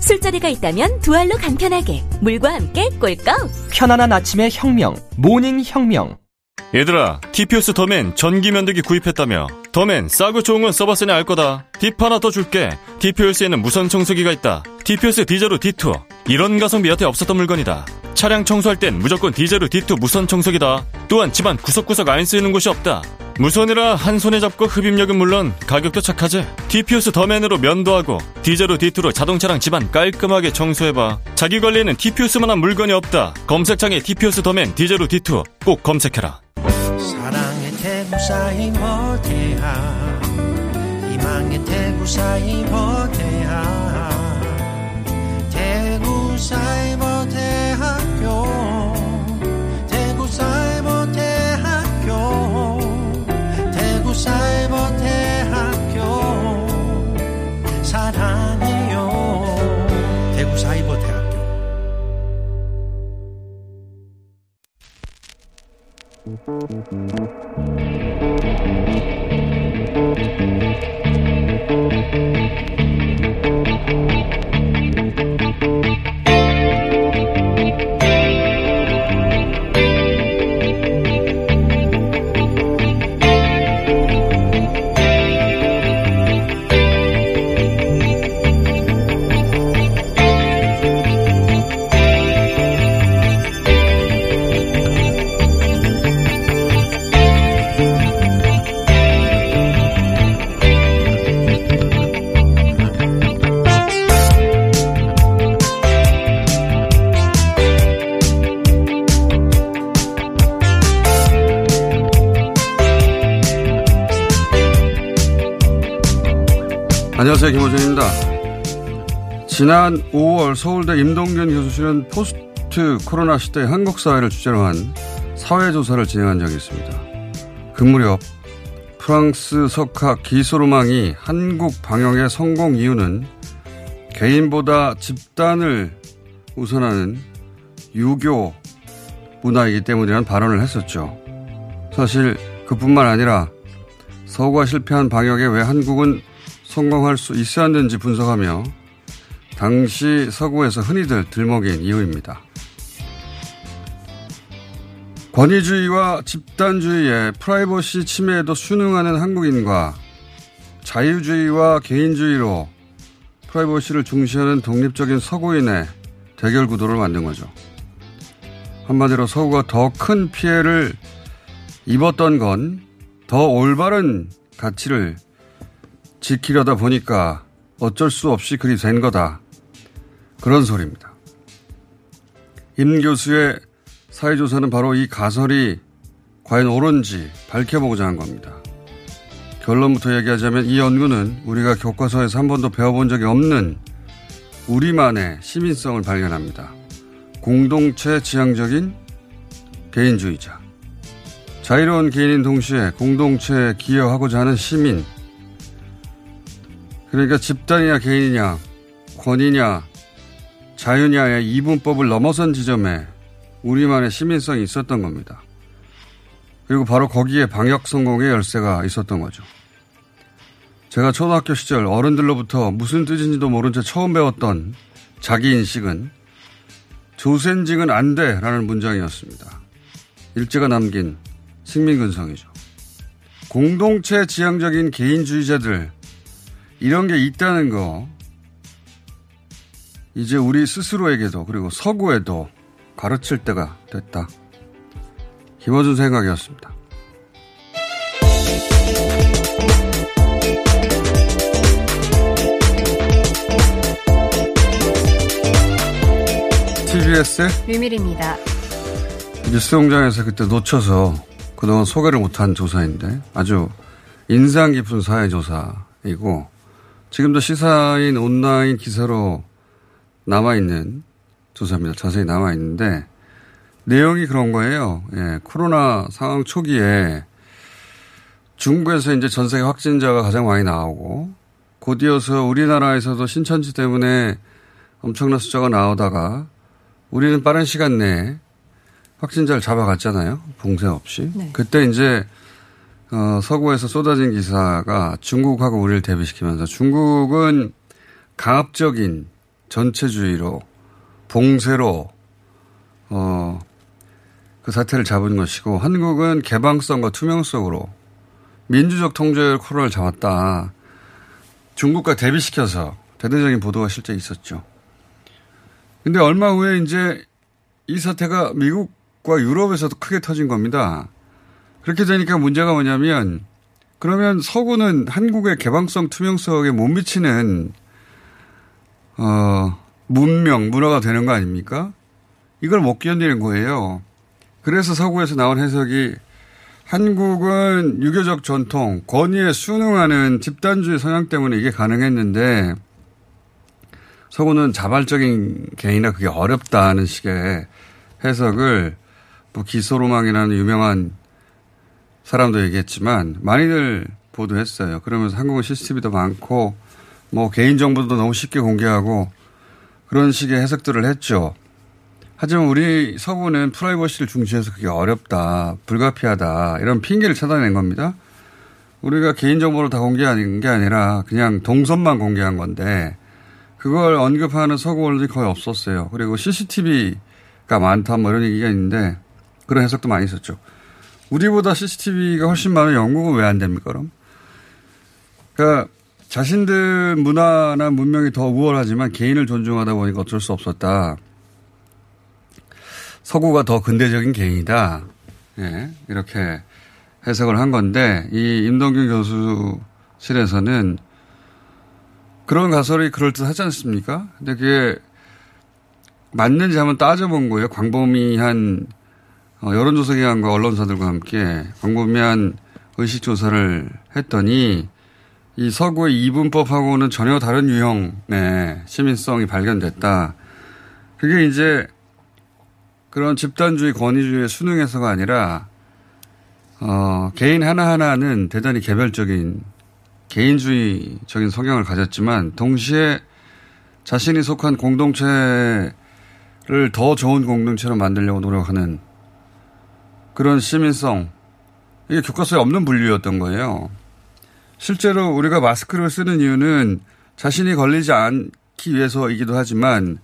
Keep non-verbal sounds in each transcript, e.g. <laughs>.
술자리가 있다면 두 알로 간편하게 물과 함께 꿀꺽. 편안한 아침의 혁명. 모닝 혁명. 얘들아, TPOS 더맨 전기 면도기 구입했다며. 더맨 싸고 좋은 건 써봤으니 알 거다. 팁 하나 더 줄게. TPOS에는 무선 청소기가 있다. TPOS 디제로 D2. 이런 가성비 여태 없었던 물건이다. 차량 청소할 땐 무조건 디제로 D2 무선 청소기다. 또한 집안 구석구석 안 쓰이는 곳이 없다. 무선이라 한 손에 잡고 흡입력은 물론 가격도 착하지. TPOS 더맨으로 면도하고 디제로 D2로 자동차랑 집안 깔끔하게 청소해봐. 자기 관리에는 TPOS만한 물건이 없다. 검색창에 TPOS 더맨 디제로 D2 꼭 검색해라. 사랑의 태구사이 모태야 희망의 태구사이 모태야 Thank you. 지난 5월 서울대 임동균 교수실은 포스트 코로나 시대 한국 사회를 주제로 한 사회조사를 진행한 적이 있습니다. 그 무렵 프랑스 석학 기소로망이 한국 방역의 성공 이유는 개인보다 집단을 우선하는 유교 문화이기 때문이라는 발언을 했었죠. 사실 그뿐만 아니라 서구가 실패한 방역에 왜 한국은 성공할 수 있었는지 분석하며 당시 서구에서 흔히들 들먹인 이유입니다. 권위주의와 집단주의의 프라이버시 침해에도 순응하는 한국인과 자유주의와 개인주의로 프라이버시를 중시하는 독립적인 서구인의 대결 구도를 만든 거죠. 한마디로 서구가 더 큰 피해를 입었던 건 더 올바른 가치를 지키려다 보니까 어쩔 수 없이 그리 된 거다. 그런 소리입니다. 임 교수의 사회조사는 바로 이 가설이 과연 옳은지 밝혀보고자 한 겁니다. 결론부터 얘기하자면 이 연구는 우리가 교과서에서 한 번도 배워본 적이 없는 우리만의 시민성을 발견합니다. 공동체 지향적인 개인주의자. 자유로운 개인인 동시에 공동체에 기여하고자 하는 시민. 그러니까 집단이냐 개인이냐 권위냐 자유냐의 이분법을 넘어선 지점에 우리만의 시민성이 있었던 겁니다. 그리고 바로 거기에 방역 성공의 열쇠가 있었던 거죠. 제가 초등학교 시절 어른들로부터 무슨 뜻인지도 모른 채 처음 배웠던 자기인식은 조센징은 안 돼 라는 문장이었습니다. 일제가 남긴 식민근성이죠. 공동체 지향적인 개인주의자들 이런 게 있다는 거 이제 우리 스스로에게도 그리고 서구에도 가르칠 때가 됐다. 김어준 생각이었습니다. TBS의 류밀입니다. 뉴스공장에서 그때 놓쳐서 그동안 소개를 못한 조사인데 아주 인상 깊은 사회조사이고 지금도 시사인 온라인 기사로 남아있는 조사입니다. 자세히 남아 있는데 내용이 그런 거예요. 예, 코로나 상황 초기에 중국에서 이제 전 세계 확진자가 가장 많이 나오고 곧이어서 우리나라에서도 신천지 때문에 엄청난 숫자가 나오다가 우리는 빠른 시간 내에 확진자를 잡아갔잖아요. 봉쇄 없이. 네. 그때 이제 어, 서구에서 쏟아진 기사가 중국하고 우리를 대비시키면서 중국은 강압적인 전체주의로 봉쇄로 어, 그 사태를 잡은 것이고 한국은 개방성과 투명성으로 민주적 통제로 코로나를 잡았다. 중국과 대비시켜서 대대적인 보도가 실제 있었죠. 근데 얼마 후에 이제 이 사태가 미국과 유럽에서도 크게 터진 겁니다. 그렇게 되니까 문제가 뭐냐면 그러면 서구는 한국의 개방성 투명성에 못 미치는 어, 문명, 문화가 되는 거 아닙니까? 이걸 못 견디는 거예요. 그래서 서구에서 나온 해석이 한국은 유교적 전통, 권위에 순응하는 집단주의 성향 때문에 이게 가능했는데 서구는 자발적인 개인이나 그게 어렵다는 식의 해석을 뭐 기소로망이라는 유명한 사람도 얘기했지만 많이들 보도했어요. 그러면서 한국은 CCTV도 많고 뭐 개인정보도 너무 쉽게 공개하고 그런 식의 해석들을 했죠. 하지만 우리 서구는 프라이버시를 중시해서 그게 어렵다, 불가피하다, 이런 핑계를 찾아낸 겁니다. 우리가 개인정보를 다 공개하는 게 아니라 그냥 동선만 공개한 건데 그걸 언급하는 서구 언론이 거의 없었어요. 그리고 CCTV가 많다 뭐 이런 얘기가 있는데 그런 해석도 많이 있었죠. 우리보다 CCTV가 훨씬 많은 영국은 왜 안 됩니까, 그럼? 그러니까 자신들 문화나 문명이 더 우월하지만 개인을 존중하다 보니까 어쩔 수 없었다. 서구가 더 근대적인 개인이다. 예, 이렇게 해석을 한 건데, 이 임동균 교수실에서는 그런 가설이 그럴듯 하지 않습니까? 근데 그게 맞는지 한번 따져본 거예요. 광범위한 어, 여론조사 기관과 언론사들과 함께 광범위한 의식조사를 했더니 이 서구의 이분법하고는 전혀 다른 유형의 시민성이 발견됐다. 그게 이제 그런 집단주의 권위주의의 수능에서가 아니라 어, 개인 하나하나는 대단히 개별적인 개인주의적인 성향을 가졌지만 동시에 자신이 속한 공동체를 더 좋은 공동체로 만들려고 노력하는 그런 시민성 이게 교과서에 없는 분류였던 거예요. 실제로 우리가 마스크를 쓰는 이유는 자신이 걸리지 않기 위해서이기도 하지만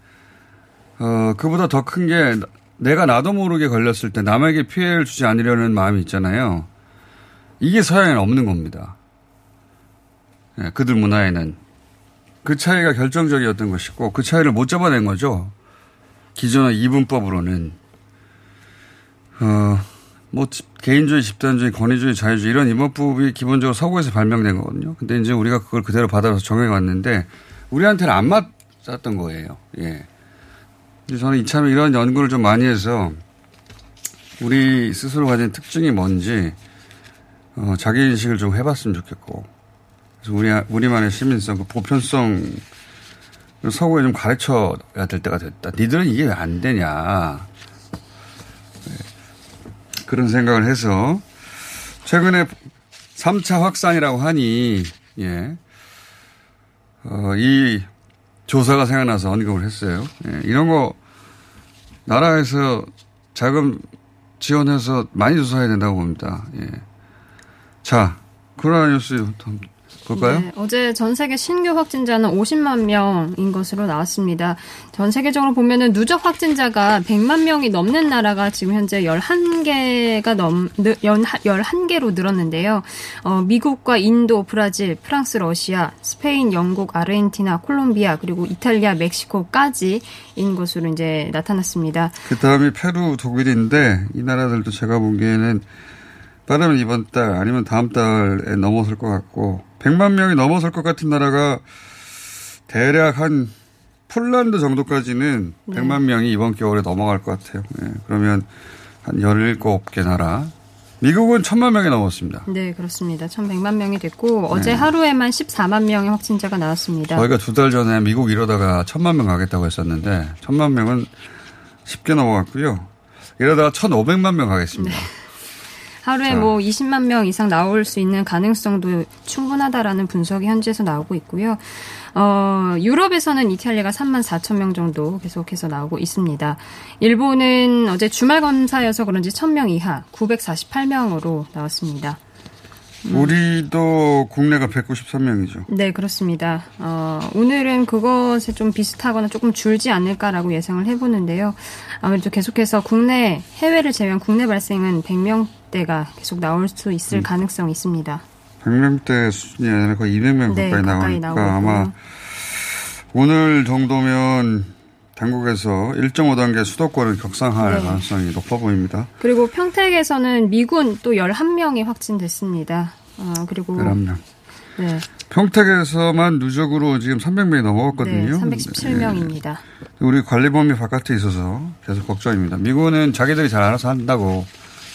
어, 그보다 더 큰 게 내가 나도 모르게 걸렸을 때 남에게 피해를 주지 않으려는 마음이 있잖아요. 이게 서양에는 없는 겁니다. 예, 그들 문화에는. 그 차이가 결정적이었던 것이고 그 차이를 못 잡아낸 거죠. 기존의 이분법으로는. 어, 뭐 개인주의, 집단주의, 권위주의, 자유주의 이런 이분법이 기본적으로 서구에서 발명된 거거든요. 근데 이제 우리가 그걸 그대로 받아서 정해 왔는데 우리한테는 안 맞았던 거예요. 예. 저는 이참에 이런 연구를 좀 많이 해서 우리 스스로 가진 특징이 뭔지 어, 자기 인식을 좀 해봤으면 좋겠고 그래서 우리 우리만의 시민성, 그 보편성 서구에 좀 가르쳐야 될 때가 됐다. 니들은 이게 왜 안 되냐. 네. 그런 생각을 해서 최근에 3차 확산이라고 하니 예. 어, 이 조사가 생각나서 언급을 했어요. 예, 이런 거 나라에서 자금 지원해서 많이 조사해야 된다고 봅니다. 예. 자, 코로나 뉴스 볼까요? 네, 어제 전 세계 신규 확진자는 50만 명인 것으로 나왔습니다. 전 세계적으로 보면은 누적 확진자가 100만 명이 넘는 나라가 지금 현재 11개가 넘, 11개로 늘었는데요. 어, 미국과 인도, 브라질, 프랑스, 러시아, 스페인, 영국, 아르헨티나, 콜롬비아, 그리고 이탈리아, 멕시코까지인 것으로 이제 나타났습니다. 그 다음이 페루, 독일인데 이 나라들도 제가 보기에는 빠르면 이번 달 아니면 다음 달에 넘어설 것 같고 100만 명이 넘어설 것 같은 나라가 대략 한 폴란드 정도까지는 네. 100만 명이 이번 겨울에 넘어갈 것 같아요. 네. 그러면 한 17개 나라 미국은 천만 명이 넘었습니다. 네, 그렇습니다. 1,100만 명이 됐고 어제 네. 하루에만 14만 명의 확진자가 나왔습니다. 저희가 두 달 전에 미국 이러다가 천만 명 가겠다고 했었는데 천만 명은 쉽게 넘어갔고요. 이러다가 1,500만 명 가겠습니다. 하루에 자. 뭐 20만 명 이상 나올 수 있는 가능성도 충분하다라는 분석이 현지에서 나오고 있고요. 어, 유럽에서는 이탈리아가 3만 4천 명 정도 계속해서 나오고 있습니다. 일본은 어제 주말 검사여서 그런지 1000명 이하 948명으로 나왔습니다. 음. 우리도 국내가 193명이죠. 네, 그렇습니다. 어, 오늘은 그것에 좀 비슷하거나 조금 줄지 않을까라고 예상을 해보는데요. 아무래도 계속해서 국내, 해외를 제외한 국내 발생은 100명 대가 계속 나올 수 있을 음. 가능성이 있습니다. 100명대 수준이 아니라 거의 200명 네, 가까이 가까이 나오니까 나오고 아마. 오늘 정도면 당국에서 1.5단계 수도권을 격상할 네. 가능성이 높아 보입니다. 그리고 평택에서는 미군 또 11명이 확진됐습니다. 어, 그리고 11명. 네, 평택에서만 누적으로 지금 300명이 네, 넘어갔거든요. 317명입니다. 네. 우리 관리 범위 바깥에 있어서 계속 걱정입니다. 미군은 자기들이 잘 알아서 한다고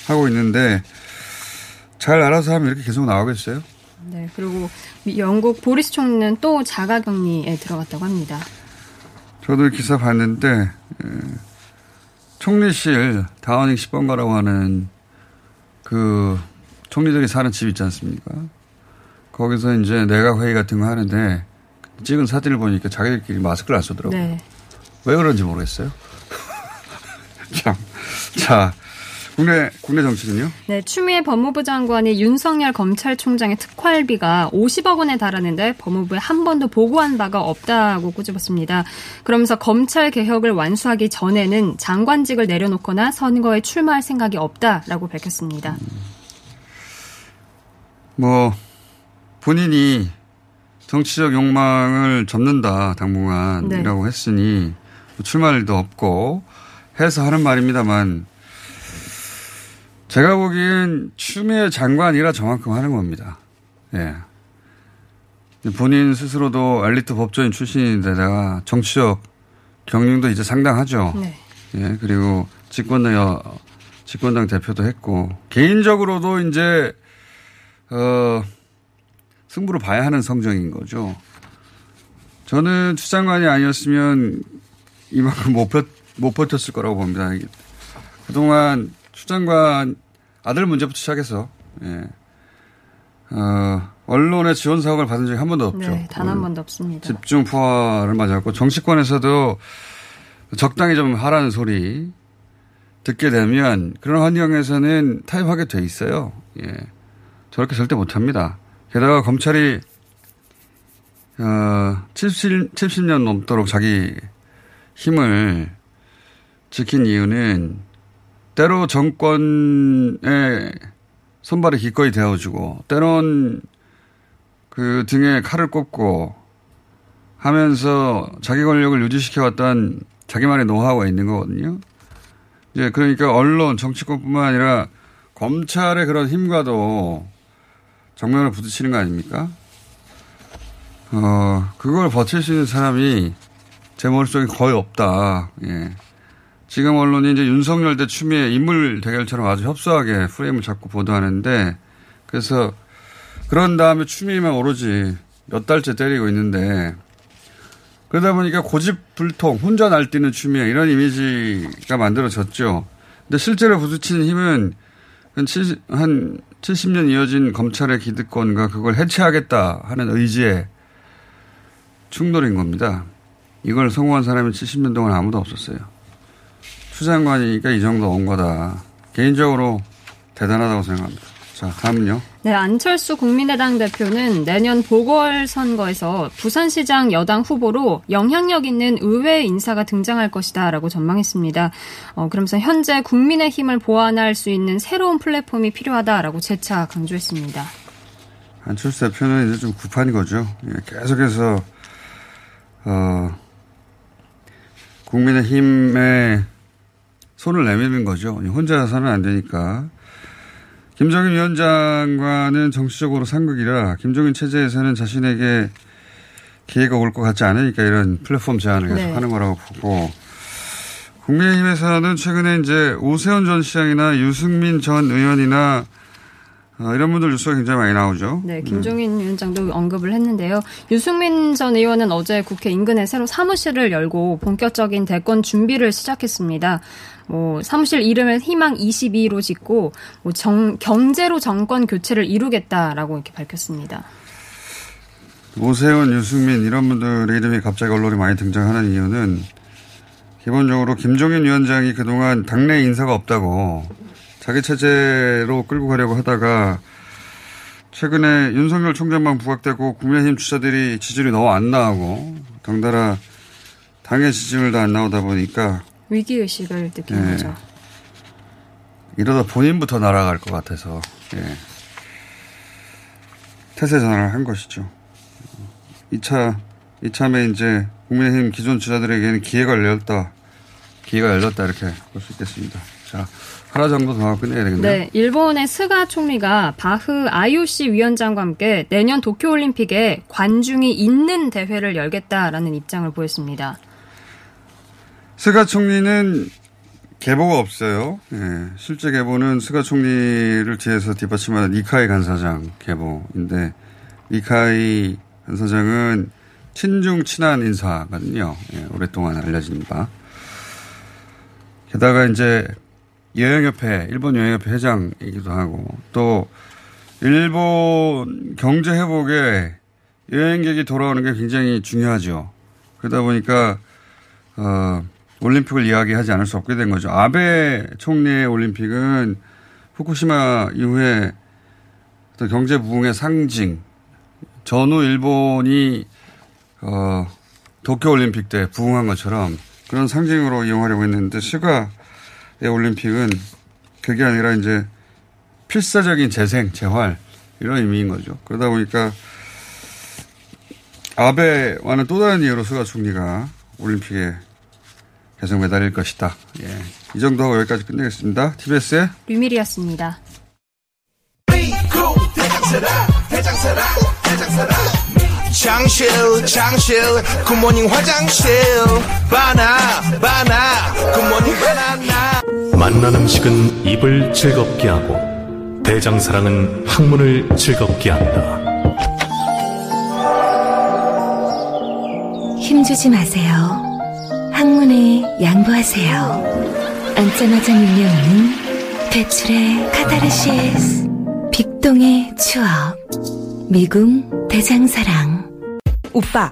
하고 있는데 잘 알아서 하면 이렇게 계속 나오겠어요? 네, 그리고 미- 영국 보리스 총리는 또 자가 격리에 들어갔다고 합니다. 저도 기사 봤는데 에, 총리실 다워닝 10번가라고 하는 그 총리들이 사는 집 있지 않습니까? 거기서 이제 내각 회의 같은 거 하는데 찍은 사진을 보니까 자기들끼리 마스크를 안 쓰더라고요. 네. 왜 그런지 모르겠어요. <laughs> 참. 자, 국내, 국내 정치는요? 네, 추미애 법무부 장관이 윤석열 검찰총장의 특활비가 50억 원에 달하는데 법무부에 한 번도 보고한 바가 없다고 꼬집었습니다. 그러면서 검찰 개혁을 완수하기 전에는 장관직을 내려놓거나 선거에 출마할 생각이 없다라고 밝혔습니다. 뭐, 본인이 정치적 욕망을 접는다, 당분간이라고 했으니, 뭐 출마할 일도 없고, 해서 하는 말입니다만, 제가 보기엔 추미애 장관이라 저만큼 하는 겁니다. 예. 본인 스스로도 엘리트 법조인 출신인데다가 정치적 경륜도 이제 상당하죠. 네. 예, 그리고 집권당, 여- 집권당 대표도 했고, 개인적으로도 이제, 어, 승부를 봐야 하는 성적인 거죠. 저는 추장관이 아니었으면 이만큼 못, 버, 못 버텼을 거라고 봅니다. 그동안 추장관 아들 문제부터 시작해서, 예. 어, 언론의 지원 사업을 받은 적이 한 번도 없죠. 네, 단 한 번도 없습니다. 집중 포화를 맞았고 정치권에서도 적당히 좀 하라는 소리 듣게 되면 그런 환경에서는 타협하게 돼 있어요. 예. 저렇게 절대 못 합니다. 게다가 검찰이 어 70, 70년 넘도록 자기 힘을 지킨 이유는 때로 정권의 손발이 기꺼이 되어주고 때론 그 등에 칼을 꼽고 하면서 자기 권력을 유지시켜왔던 자기만의 노하우가 있는 거거든요. 이제 그러니까 언론, 정치권뿐만 아니라 검찰의 그런 힘과도 정면을 부딪히는 거 아닙니까? 어, 그걸 버틸 수 있는 사람이 제 머릿속에 거의 없다. 예. 지금 언론이 이제 윤석열 대 추미애 인물 대결처럼 아주 협소하게 프레임을 잡고 보도하는데 그래서 그런 다음에 추미애만 오로지 몇 달째 때리고 있는데 그러다 보니까 고집불통 혼자 날뛰는 추미애 이런 이미지가 만들어졌죠. 근데 실제로 부딪히는 힘은 한 70, 한 70년 이어진 검찰의 기득권과 그걸 해체하겠다 하는 의지의 충돌인 겁니다. 이걸 성공한 사람이 70년 동안 아무도 없었어요. 추장관이니까 이 정도 온 거다. 개인적으로 대단하다고 생각합니다. 자, 다음은요. 네, 안철수 국민의당 대표는 내년 보궐선거에서 부산시장 여당 후보로 영향력 있는 의회 인사가 등장할 것이다 라고 전망했습니다. 어, 그러면서 현재 국민의힘을 보완할 수 있는 새로운 플랫폼이 필요하다라고 재차 강조했습니다. 안철수 대표는 이제 좀 급한 거죠. 예, 계속해서 어, 국민의힘에 손을 내미는 거죠. 혼자서는 안 되니까. 김정인 위원장과는 정치적으로 상극이라 김정인 체제에서는 자신에게 기회가 올 것 같지 않으니까 이런 플랫폼 제안을 계속 네. 하는 거라고 보고 국민의힘에서는 최근에 이제 오세훈 전 시장이나 유승민 전 의원이나 어, 이런 분들 뉴스가 굉장히 많이 나오죠. 네, 김종인 위원장도 언급을 했는데요. 유승민 전 의원은 어제 국회 인근에 새로 사무실을 열고 본격적인 대권 준비를 시작했습니다. 뭐 사무실 이름을 희망 22로 짓고 뭐 정, 경제로 정권 교체를 이루겠다라고 이렇게 밝혔습니다. 오세훈, 유승민 이런 분들의 이름이 갑자기 언론에 많이 등장하는 이유는 기본적으로 김종인 위원장이 그동안 당내 인사가 없다고 자기 체제로 끌고 가려고 하다가 최근에 윤석열 총장만 부각되고 국민의힘 주자들이 지지율이 너무 안 나오고 덩달아 당의 지지율도 안 나오다 보니까 위기의식을 느낀 예. 거죠. 이러다 본인부터 날아갈 것 같아서 예. 태세 전환을 한 것이죠. 2차 이참에 이제 국민의힘 기존 주자들에게는 기회가 열렸다. 기회가 열렸다 이렇게 볼 수 있겠습니다. 자 하나 정도 더 끝내야 되겠네요. 네, 일본의 스가 총리가 바흐 IOC 위원장과 함께 내년 도쿄올림픽에 관중이 있는 대회를 열겠다라는 입장을 보였습니다. 스가 총리는 계보가 없어요. 예, 실제 계보는 스가 총리를 뒤에서 뒷받침하는 니카이 간사장 계보인데 니카이 간사장은 친중 친한 인사거든요. 예, 오랫동안 알려진 바. 게다가 이제 여행협회, 일본 여행협회 회장이기도 하고 또 일본 경제 회복에 여행객이 돌아오는 게 굉장히 중요하죠. 그러다 보니까 어, 올림픽을 이야기하지 않을 수 없게 된 거죠. 아베 총리의 올림픽은 후쿠시마 이후에 또 경제 부흥의 상징, 전후 일본이 어, 도쿄 올림픽 때 부흥한 것처럼 그런 상징으로 이용하려고 했는데 스가의 올림픽은 그게 아니라 이제 필사적인 재생, 재활 이런 의미인 거죠. 그러다 보니까 아베와는 또 다른 이유로 스가 총리가 올림픽에 계속 매달릴 것이다. 예. 이 정도 하고 여기까지 끝내겠습니다. TBS의 류밀이었습니다. 장실 장실 굿모닝 화장실 바나 바나 굿모닝 바나나 만난 음식은 입을 즐겁게 하고 대장사랑은 학문을 즐겁게 한다. 힘주지 마세요. 학문에 양보하세요. 앉자마자 밀려오는 배출의 카타르시스. 빅동의 추억. 미궁 대장사랑. 오빠,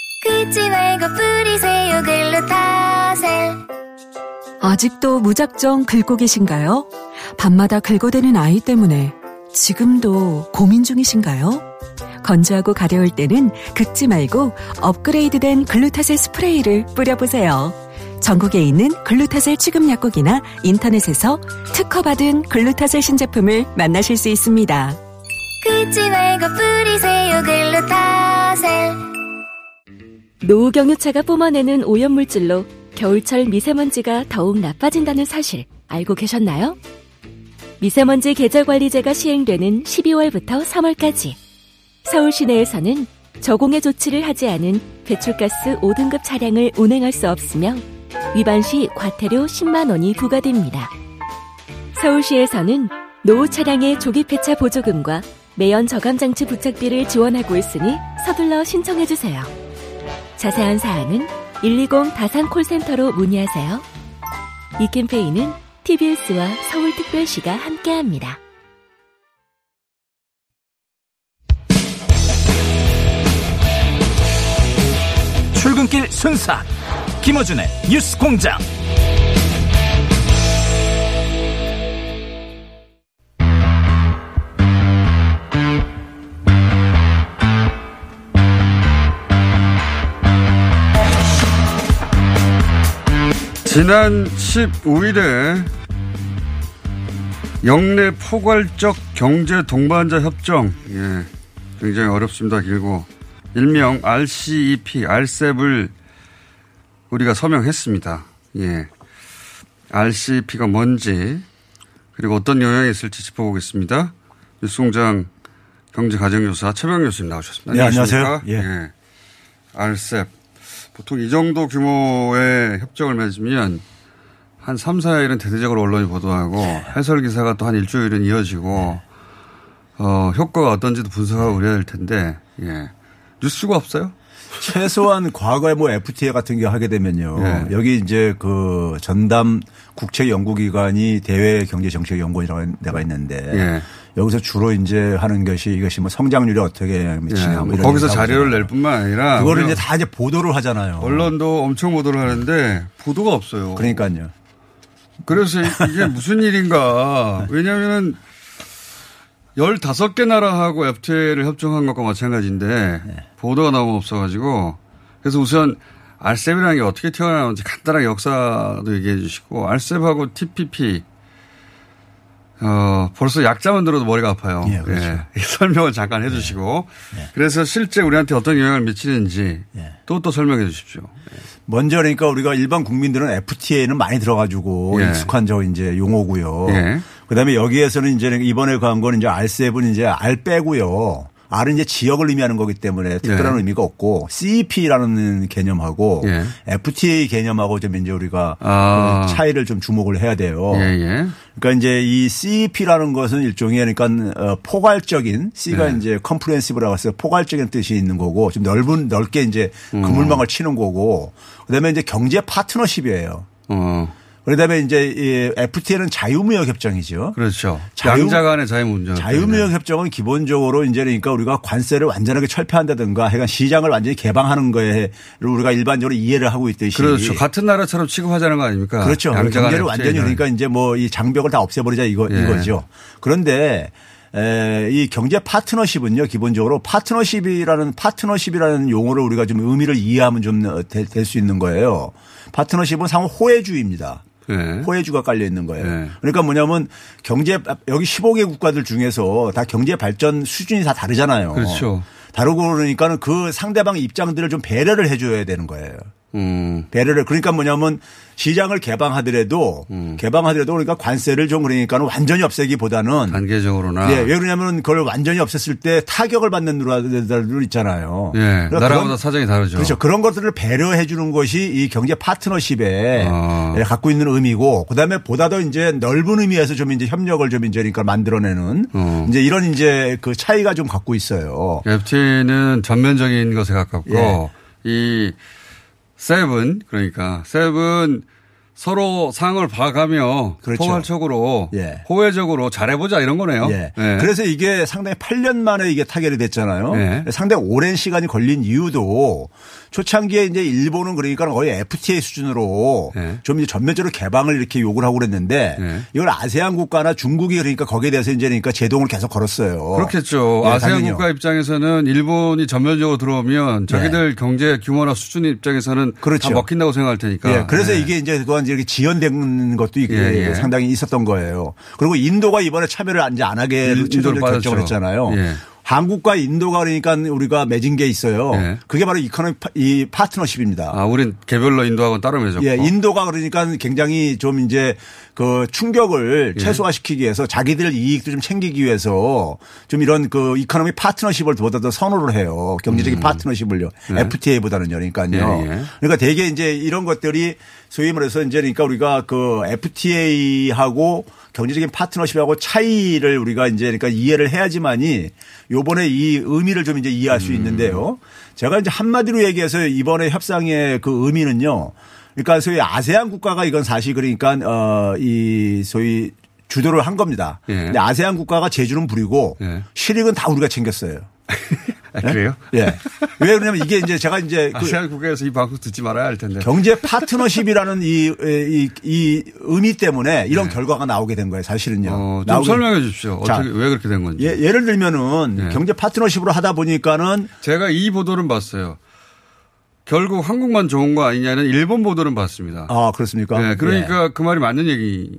긁지 말고 뿌리세요 글루타셀. 아직도 무작정 긁고 계신가요? 밤마다 긁어대는 아이 때문에 지금도 고민 중이신가요? 건조하고 가려울 때는 긁지 말고 업그레이드된 글루타셀 스프레이를 뿌려보세요. 전국에 있는 글루타셀 취급 약국이나 인터넷에서 특허받은 글루타셀 신제품을 만나실 수 있습니다. 긁지 말고 뿌리세요 글루타셀. 노후 경유차가 뿜어내는 오염물질로 겨울철 미세먼지가 더욱 나빠진다는 사실 알고 계셨나요? 미세먼지 계절 관리제가 시행되는 12월부터 3월까지 서울 시내에서는 저공해 조치를 하지 않은 배출가스 5등급 차량을 운행할 수 없으며 위반 시 과태료 10만 원이 부과됩니다. 서울시에서는 노후 차량의 조기 폐차 보조금과 매연 저감 장치 부착비를 지원하고 있으니 서둘러 신청해 주세요. 자세한 사항은 120 다산 콜센터로 문의하세요. 이 캠페인은 TBS와 서울특별시가 함께합니다. 출근길 순사 김어준의 뉴스 공장. 지난 15일에 영내 포괄적 경제 동반자 협정, 예, 굉장히 어렵습니다. 길고 일명 RCEP, RCEP을 우리가 서명했습니다. 예, RCEP가 뭔지 그리고 어떤 영향이 있을지 짚어보겠습니다. 뉴스공장 경제가정교사 최병 교수님 나오셨습니다. 네, 안녕하세요. 안녕하십니까? 예. RCEP. 보통 이 정도 규모의 협정을 맺으면 한 3, 4일은 대대적으로 언론이 보도하고 해설 기사가 또 한 일주일은 이어지고 어, 효과가 어떤지도 분석하고 그래야 될 텐데 예. 뉴스가 없어요? 최소한 과거에 뭐 FTA 같은 게 하게 되면요. 예. 여기 이제 그 전담 국책 연구기관이 대외 경제 정책 연구원이라고 데가 있는데 예. 여기서 주로 이제 하는 것이 이것이 뭐 성장률이 어떻게 미치냐 예, 뭐 거기서 자료를 낼 뿐만 아니라 그거를 이제 다 이제 보도를 하잖아요. 언론도 엄청 보도를 하는데 보도가 없어요. 그러니까요. 그래서 이게 무슨 <laughs> 일인가. 왜냐하면 15개 나라하고 FTA를 협정한 것과 마찬가지인데 네. 보도가 너무 없어가지고 그래서 우선 RCEP이라는 게 어떻게 튀어나오는지 간단하게 역사도 얘기해 주시고 RCEP하고 TPP 어, 벌써 약자만 들어도 머리가 아파요. 예, 그렇죠. 네. 예. 설명을 잠깐 해 주시고 그래서 실제 우리한테 어떤 영향을 미치는지 예. 또또 설명해 주십시오. 먼저 그러니까 우리가 일반 국민들은 FTA는 많이 들어가지고 예. 익숙한 저 이제 용어고요. 예. 그다음에 여기에서는 이제 이번에 간 거는 이제 RCEP은 이제 R 빼고요. R은 이제 지역을 의미하는 거기 때문에 특별한 예. 의미가 없고 CEP라는 개념하고 예. FTA 개념하고 좀 이제 우리가 아. 그 차이를 좀 주목을 해야 돼요. 예, 예. 그러니까 이제 이 CEP라는 것은 일종의 그러니까 어, 포괄적인 C가 네. 이제 comprehensive라고 해서 포괄적인 뜻이 있는 거고 좀 넓은 넓게 이제 음. 그물망을 치는 거고 그다음에 이제 경제 파트너십이에요. 어. 그다음에 이제 이 FTA는 자유무역 협정이죠. 그렇죠. 자유- 양자 간의 자유문제. 자유무역 협정은 기본적으로 이제 그러니까 우리가 관세를 완전하게 철폐한다든가 해간 시장을 완전히 개방하는 거에 우리가 일반적으로 이해를 하고 있듯이 그렇죠. 같은 나라처럼 취급하자는 거 아닙니까? 그렇죠. 양자 간의 경제를 완전히. 그러니까 이제 뭐 이 장벽을 다 없애버리자 이거 예. 이거죠. 그런데 에, 이 경제 파트너십은요 기본적으로 파트너십이라는 파트너십이라는 용어를 우리가 좀 의미를 이해하면 좀 될 수 있는 거예요. 파트너십은 상호 호혜주의입니다. 예. 호혜주가 깔려 있는 거예요. 네. 그러니까 뭐냐면 경제 여기 15개 국가들 중에서 다 경제 발전 수준이 다 다르잖아요. 그렇죠. 다르고 그러니까는 그 상대방 입장들을 좀 배려를 해줘야 되는 거예요. 음. 배려를 그러니까 뭐냐면 시장을 개방하더라도 음. 개방하더라도 그러니까 관세를 좀 그러니까는 완전히 없애기보다는 단계적으로나. 예, 왜 그러냐면 그걸 완전히 없앴을 때 타격을 받는 나라들 있잖아요. 예. 그러니까 나라마다 그런- 사정이 다르죠. 그렇죠. 그런 것들을 배려해 주는 것이 이 경제 파트너십에 어. 예, 갖고 있는 의미고 그다음에 보다 더 이제 넓은 의미에서 좀 이제 협력을 좀 이제 그러니까 만들어내는 어. 이제 이런 이제 그 차이가 좀 갖고 있어요. FTA는 전면적인 것에 가깝고 예. 이 CEP은 그러니까 CEP은 서로 상을 봐가며 그렇죠. 포괄적으로 예. 호혜적으로 잘해보자 이런 거네요. 예. 예. 그래서 이게 상당히 8년 만에 이게 타결이 됐잖아요. 예. 상당히 오랜 시간이 걸린 이유도 초창기에 이제 일본은 그러니까 거의 FTA 수준으로 예. 좀 이제 전면적으로 개방을 이렇게 요구를 하고 그랬는데 예. 이걸 아세안 국가나 중국이 그러니까 거기에 대해서 이제 그러니까 제동을 계속 걸었어요. 그렇겠죠. 예, 아세안 당연히요. 국가 입장에서는 일본이 전면적으로 들어오면 자기들 경제 규모나 수준 입장에서는 네. 그렇죠. 다 먹힌다고 생각할 테니까. 예, 그래서 예. 이게 이제 그동안 이렇게 지연된 것도 예, 예. 상당히 있었던 거예요. 그리고 인도가 이번에 참여를 이제 안 하게 인도를 결정을. 했잖아요. 예. 한국과 인도가 그러니까 우리가 맺은 게 있어요. 예. 그게 바로 economy 파- 이 파트너십입니다. 아, 우린 개별로 인도하고는 따로 맺었고. 예, 인도가 그러니까 굉장히 좀 이제 그 충격을 예. 최소화시키기 위해서 자기들 이익도 좀 챙기기 위해서 좀 이런 그 economy 파트너십을 보다 더 선호를 해요. 경제적인 파트너십을요. 네. FTA보다는요. 그러니까요. 예, 예. 그러니까 대개 이제 이런 것들이 소위 말해서 이제 그러니까 우리가 그 FTA하고 경제적인 파트너십하고 차이를 우리가 이제 그러니까 이해를 해야지만이 요번에 이 의미를 좀 이제 이해할 수 있는데요. 제가 이제 한마디로 얘기해서 이번에 협상의 그 의미는요. 그러니까 소위 아세안 국가가 이건 사실 그러니까 어이 소위 주도를 한 겁니다. 예. 근데 아세안 국가가 제주는 부리고 예. 실익은 다 우리가 챙겼어요. 아, 그래요? 예. 왜 그러냐면 이게 이제 제가 이제 그 아세안 국가에서 이 방송 듣지 말아야 할 텐데. 경제 파트너십이라는 이, 이, 이 의미 때문에 이런 결과가 나오게 된 거예요, 사실은요. 네. 어, 좀 설명해 주십시오. 자, 어떻게, 왜 그렇게 된 건지. 예, 예를 들면은 네. 경제 파트너십으로 하다 보니까는 제가 이 보도는 봤어요. 결국 한국만 좋은 거 아니냐는 일본 보도는 봤습니다. 아 그렇습니까? 네, 그러니까 그 말이 맞는 얘기.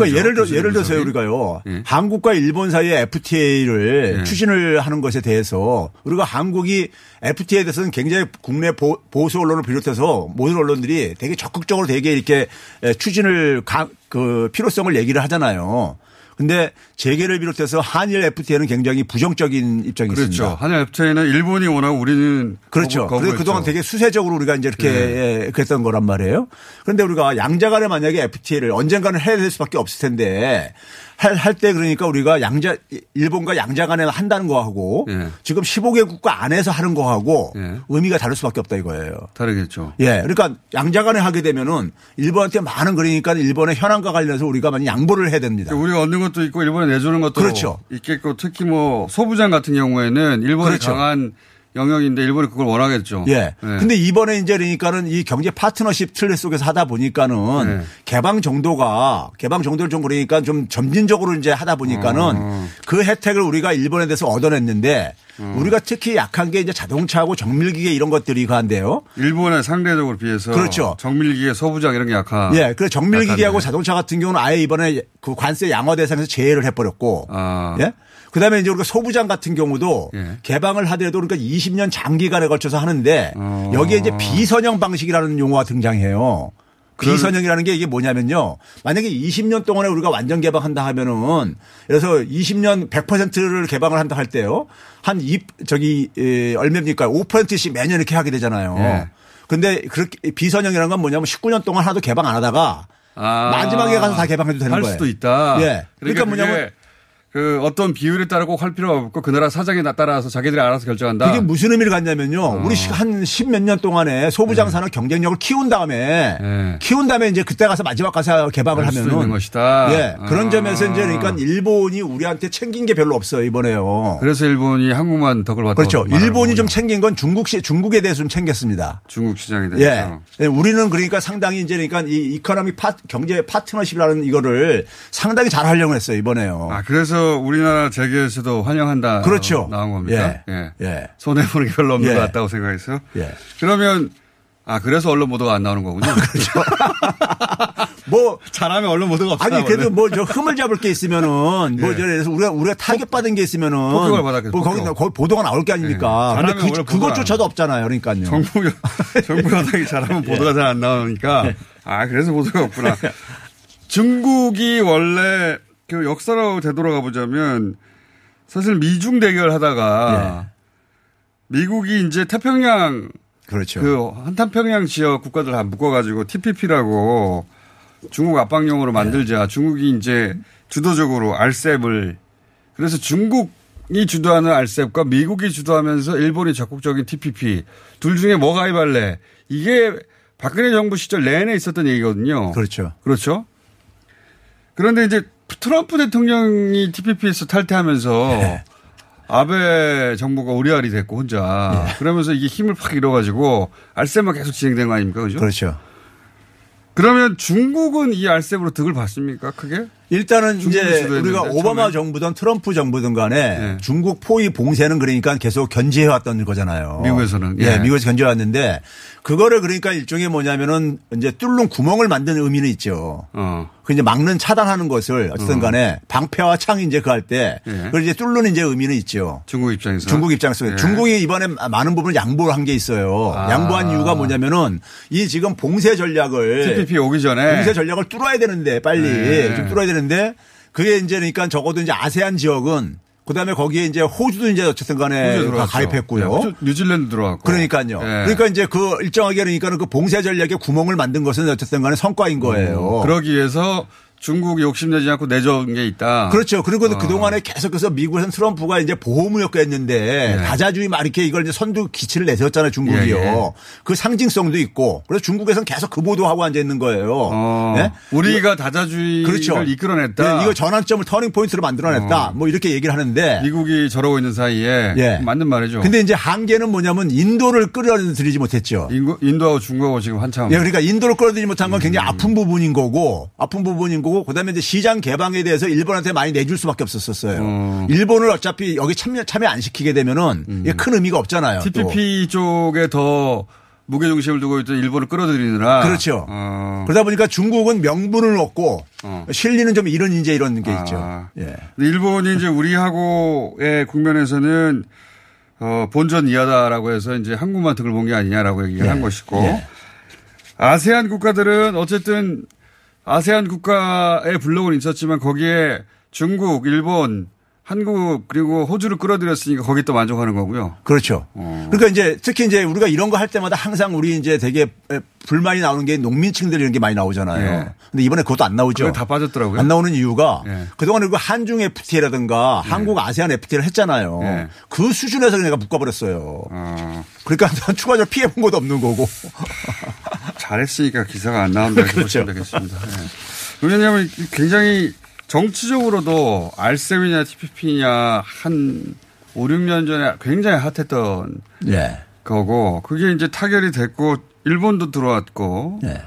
그러니까. 예를 들어 예를 들어서. 우리가요 예. 한국과 일본 사이의 FTA를 예. 추진을 하는 것에 대해서 우리가 한국이 FTA에 대해서는 굉장히 국내 보, 보수 언론을 비롯해서 모든 언론들이 되게 적극적으로 되게 이렇게 에, 추진을 가, 그 필요성을 얘기를 하잖아요. 근데 재계를 비롯해서 한일 FTA는 굉장히 부정적인 입장이 그렇죠. 있습니다. 한일 FTA는 일본이 원하고 우리는 그렇죠. 그래서 그동안. 되게 수세적으로 우리가 이제 이렇게 네. 예, 그랬던 거란 말이에요. 그런데 우리가 양자 간에 만약에 FTA를 언젠가는 해야 될 수밖에 없을 텐데 할때 그러니까 우리가 양자 일본과 양자 간에 한다는 거하고 예. 지금 15개 국가 안에서 하는 거하고 예. 의미가 다를 수밖에 없다 이거예요. 다르겠죠. 예. 그러니까 양자 간에 하게 되면은 일본한테 많은 그러니까 일본의 현안과 관련해서 우리가 많이 양보를 해야 됩니다. 우리가 얻는 것도 있고 일본에 내주는 것도 그렇죠. 있겠고 특히 뭐 소부장 같은 경우에는 일본이 그렇죠. 강한 영역인데 일본이 그걸 원하겠죠. 예. 네. 근데 이번에 이제 그러니까는 이 경제 파트너십 틀 속에서 하다 보니까는 네. 개방 정도가 개방 정도를 좀 그러니까 좀 점진적으로 이제 하다 보니까는 어. 그 혜택을 우리가 일본에 대해서 얻어냈는데 우리가 특히 약한 게 이제 자동차하고 정밀기계 이런 것들이 그한데요. 일본에 상대적으로 비해서 그렇죠. 정밀기계 소부장 이런 게 약하. 예. 그 정밀기계하고 약한데. 자동차 같은 경우는 아예 이번에 그 관세 양화 대상에서 제외를 해버렸고. 아. 예. 그 다음에 이제 우리가 소부장 같은 경우도 예. 개방을 하더라도 그러니까 20년 장기간에 걸쳐서 하는데 어. 여기에 이제 비선형 방식이라는 용어가 등장해요. 비선형이라는 게 이게 뭐냐면요. 만약에 20년 동안에 우리가 완전 개방한다 하면은 그래서 20년 100%를 개방을 한다 할 때요. 한 이, 저기, 에, 얼마입니까? 5%씩 매년 이렇게 하게 되잖아요. 예. 근데 그렇게 비선형이라는 건 뭐냐면 19년 동안 하나도 개방 안 하다가 아. 마지막에 가서 다 개방해도 되는 할 거예요. 수도 있다. 예. 그러니까 뭐냐면 그 어떤 비율에 따라 꼭 할 필요가 없고 그 나라 사정에 따라서 자기들이 알아서 결정한다. 그게 무슨 의미를 갖냐면요. 우리 한 십 몇 년 동안에 소부장 네. 산업 경쟁력을 키운 다음에 예. 키운 다음에 이제 그때 가서 마지막 가서 개방을 하면은 있는 것이다. 예. 그런 아. 점에서 이제 그러니까 일본이 우리한테 챙긴 게 별로 없어요, 이번에요. 그래서 일본이 한국만 덕을 봤다. 그렇죠. 일본이 좀 챙긴 건 중국 시 중국에 대해서 좀 챙겼습니다. 중국 시장에 대해서. 예. 예, 우리는 그러니까 상당히 이제 그러니까 이 economy 파 경제 파트너십이라는 이거를 상당히 잘 하려고 했어요, 이번에요. 아 그래서 우리나라 재계에서도 환영한다. 그렇죠. 나온 겁니까? 예. 예. 손해 보는 게 별로 없는 예. 것 같다고 생각했어요. 예. 그러면 아 그래서 언론 보도가 안 나오는 거군요. 그렇죠. <laughs> 뭐 잘하면 언론 보도가 없어. 아니 그래도 뭐 저 흠을 잡을 게 있으면은 뭐 <laughs> 예. 그래서 우리가 우리가 타격 받은 게 있으면은 폭격을 받았겠죠, 뭐 거기. 거기 보도가 나올 게 아닙니까? 예. 근데 그, 그것조차도 없잖아요. 그러니까요. 정부 <laughs> 정부 여당이 잘하면 보도가 잘안 나오니까 아 그래서 보도가 없구나. 중국이 원래 그 역사로 되돌아가 보자면 사실 미중 대결 하다가 미국이 이제 태평양 그렇죠. 그 한탄평양 지역 국가들 다 묶어가지고 TPP라고 중국 압박용으로 만들자. 중국이 이제 주도적으로 알셉을 그래서 중국이 주도하는 알셉과 미국이 주도하면서 일본이 적극적인 TPP 둘 중에 뭐 가입할래? 이게 박근혜 정부 시절 내내 있었던 얘기거든요. 그렇죠. 그렇죠. 그런데 이제 트럼프 대통령이 TPP에서 탈퇴하면서 네. 아베 정부가 오리알이 됐고 혼자 네. 그러면서 이게 힘을 팍 잃어가지고 알셈만 계속 진행된 거 아닙니까? 그죠? 그렇죠. 그러면 중국은 이 알셈으로 득을 봤습니까? 크게? 일단은 이제 우리가 오바마 처음에. 정부든 트럼프 정부든 간에 네. 중국 포위 봉쇄는 그러니까 계속 견제해 왔던 거잖아요. 미국에서는. 예, 예. 미국에서 견제해 왔는데 그거를 그러니까 일종의 뭐냐면은 이제 뚫는 구멍을 만드는 의미는 있죠. 어. 그 이제 막는 차단하는 것을 어쨌든 간에 방패와 창 이제 그 할 때 예. 그걸 이제 뚫는 이제 의미는 있죠. 중국 입장에서. 중국 입장에서 예. 중국이 이번에 많은 부분을 양보를 한 게 있어요. 아. 양보한 이유가 뭐냐면은 이 지금 봉쇄 전략을 TPP 오기 전에. 봉쇄 전략을 뚫어야 되는데 빨리 네. 좀 뚫어야 되는데 그게 이제 그러니까 적어도 이제 아세안 지역은 그다음에 거기에 이제 호주도 이제 어쨌든 간에 다. 가입했고요. 네, 뉴질랜드 들어왔고. 그러니까요. 예. 그러니까 이제 그 일정하게 그러니까는 그 봉쇄 전략에 구멍을 만든 것은 어쨌든 간에 성과인 거예요. 음, 그러기 위해서 중국이 욕심내지 않고 내준 게 있다. 그렇죠. 그리고 어. 그동안에 계속해서 미국에서는 트럼프가 이제 보호무역과 했는데 네. 다자주의 막 이렇게 이걸 이제 선두 기치를 내세웠잖아요. 중국이요. 예, 예. 그 상징성도 있고. 그래서 중국에서는 계속 그 보도하고 앉아 있는 거예요. 어, 네? 우리가 다자주의를 그렇죠. 이끌어냈다. 네, 이거 전환점을 터닝 포인트로 만들어냈다. 어. 뭐 이렇게 얘기를 하는데. 미국이 저러고 있는 사이에 예. 맞는 말이죠. 근데 이제 한계는 뭐냐면 인도를 끌어들이지 못했죠. 인도, 인도하고 중국하고 지금 한참 예, 그러니까 인도를 끌어들이지 못한 건 음. 굉장히 아픈 부분인 거고, 아픈 부분인 거고, 그 다음에 이제 시장 개방에 대해서 일본한테 많이 내줄 수밖에 없었어요. 어. 일본을 어차피 여기 참여, 참여 안 시키게 되면은 이게 큰 의미가 없잖아요. 또. TPP 쪽에 더 무게 중심을 두고 있던 일본을 끌어들이느라 그렇죠. 어. 그러다 보니까 중국은 명분을 얻고 어. 실리는 좀 이런 이제 이런 게 있죠. 아. 예. 근데 일본이 이제 우리하고의 국면에서는 어, 본전 이하다라고 해서 이제 한국만 득을 본 게 아니냐라고 얘기를 예. 한 것이고 예. 아세안 국가들은 어쨌든 아세안 국가의 블록은 있었지만 거기에 중국, 일본, 한국 그리고 호주를 끌어들였으니까 거기 또 만족하는 거고요. 그렇죠. 어. 그러니까 이제 특히 이제 우리가 이런 거 할 때마다 항상 우리 이제 되게 불만이 나오는 게 농민층들 이런 게 많이 나오잖아요. 예. 근데 이번에 그것도 안 나오죠. 다 빠졌더라고요. 안 나오는 이유가 예. 그동안 그리고 한중 FTA라든가 한국 아세안 FTA를 했잖아요. 예. 그 수준에서 내가 묶어버렸어요. 어, 그러니까 <laughs> 추가적으로 피해 본 것도 없는 거고. 잘했으니까 기사가 안 나온다 이렇게 그렇죠. 보시면 되겠습니다. 예. 왜냐하면 굉장히 정치적으로도 알셈이냐 TPP냐 한 5, 6년 전에 굉장히 핫했던 예. 거고 그게 이제 타결이 됐고 일본도 들어왔고 예.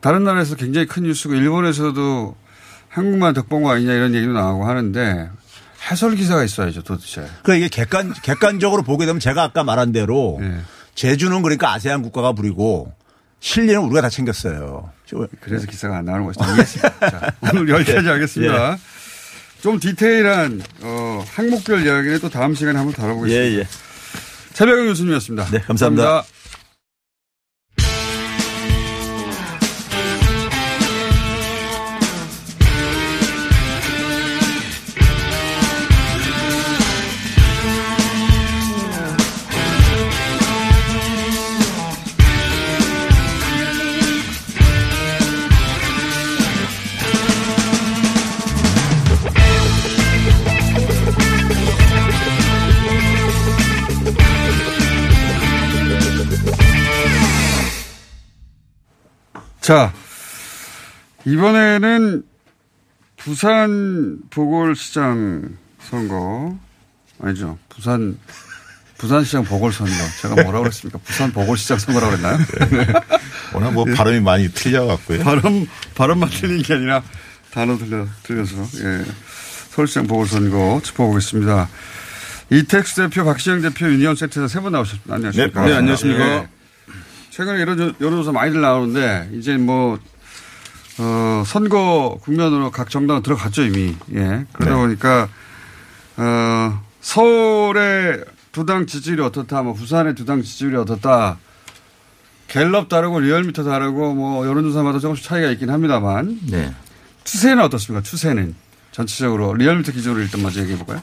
다른 나라에서 굉장히 큰 뉴스고 일본에서도 한국만 덕본 거 아니냐 이런 얘기도 나오고 하는데 해설 기사가 있어야죠 도대체. 그러니까 이게 객관, 객관적으로 보게 되면 제가 아까 말한 대로 예. 제주는 그러니까 아세안 국가가 부리고 실리는 우리가 다 챙겼어요. 그래서 기사가 안 나오는. 이해했습니다. 자, <laughs> 오늘 여기까지 하겠습니다. 예. 좀 디테일한 어, 항목별 이야기는 또 다음 시간에 한번 다뤄보겠습니다. 예, 예. 차병현 교수님이었습니다. 네, 감사합니다. 자, 이번에는 부산 보궐시장 선거 아니죠. 부산 부산시장 보궐선거. 제가 뭐라고 그랬습니까? 부산 보궐시장 선거라고 그랬나요? 워낙 뭐 발음이 많이 틀려갖고요. 발음, 발음만 틀린 게 아니라 단어 틀려, 틀려서, 예. 서울시장 보궐선거 짚어보겠습니다. 이택수 대표, 박시영 대표, 윤희원 세트에서 세 분 나오셨습니다. 안녕하십니까. 네, 네, 안녕하십니까. 예. 최근에 여론, 여론조사 많이들 나오는데, 이제 뭐, 어, 선거 국면으로 각 정당은 들어갔죠, 이미. 예. 그러다 네. 보니까, 어, 서울의 두 당 지지율이 어떻다, 뭐, 부산의 두 당 지지율이 어떻다, 갤럽 다르고 리얼미터 다르고 뭐 여론조사마다 조금씩 차이가 있긴 합니다만 네. 추세는 어떻습니까? 추세는 전체적으로 리얼미터 기준으로 일단 먼저 얘기해 볼까요?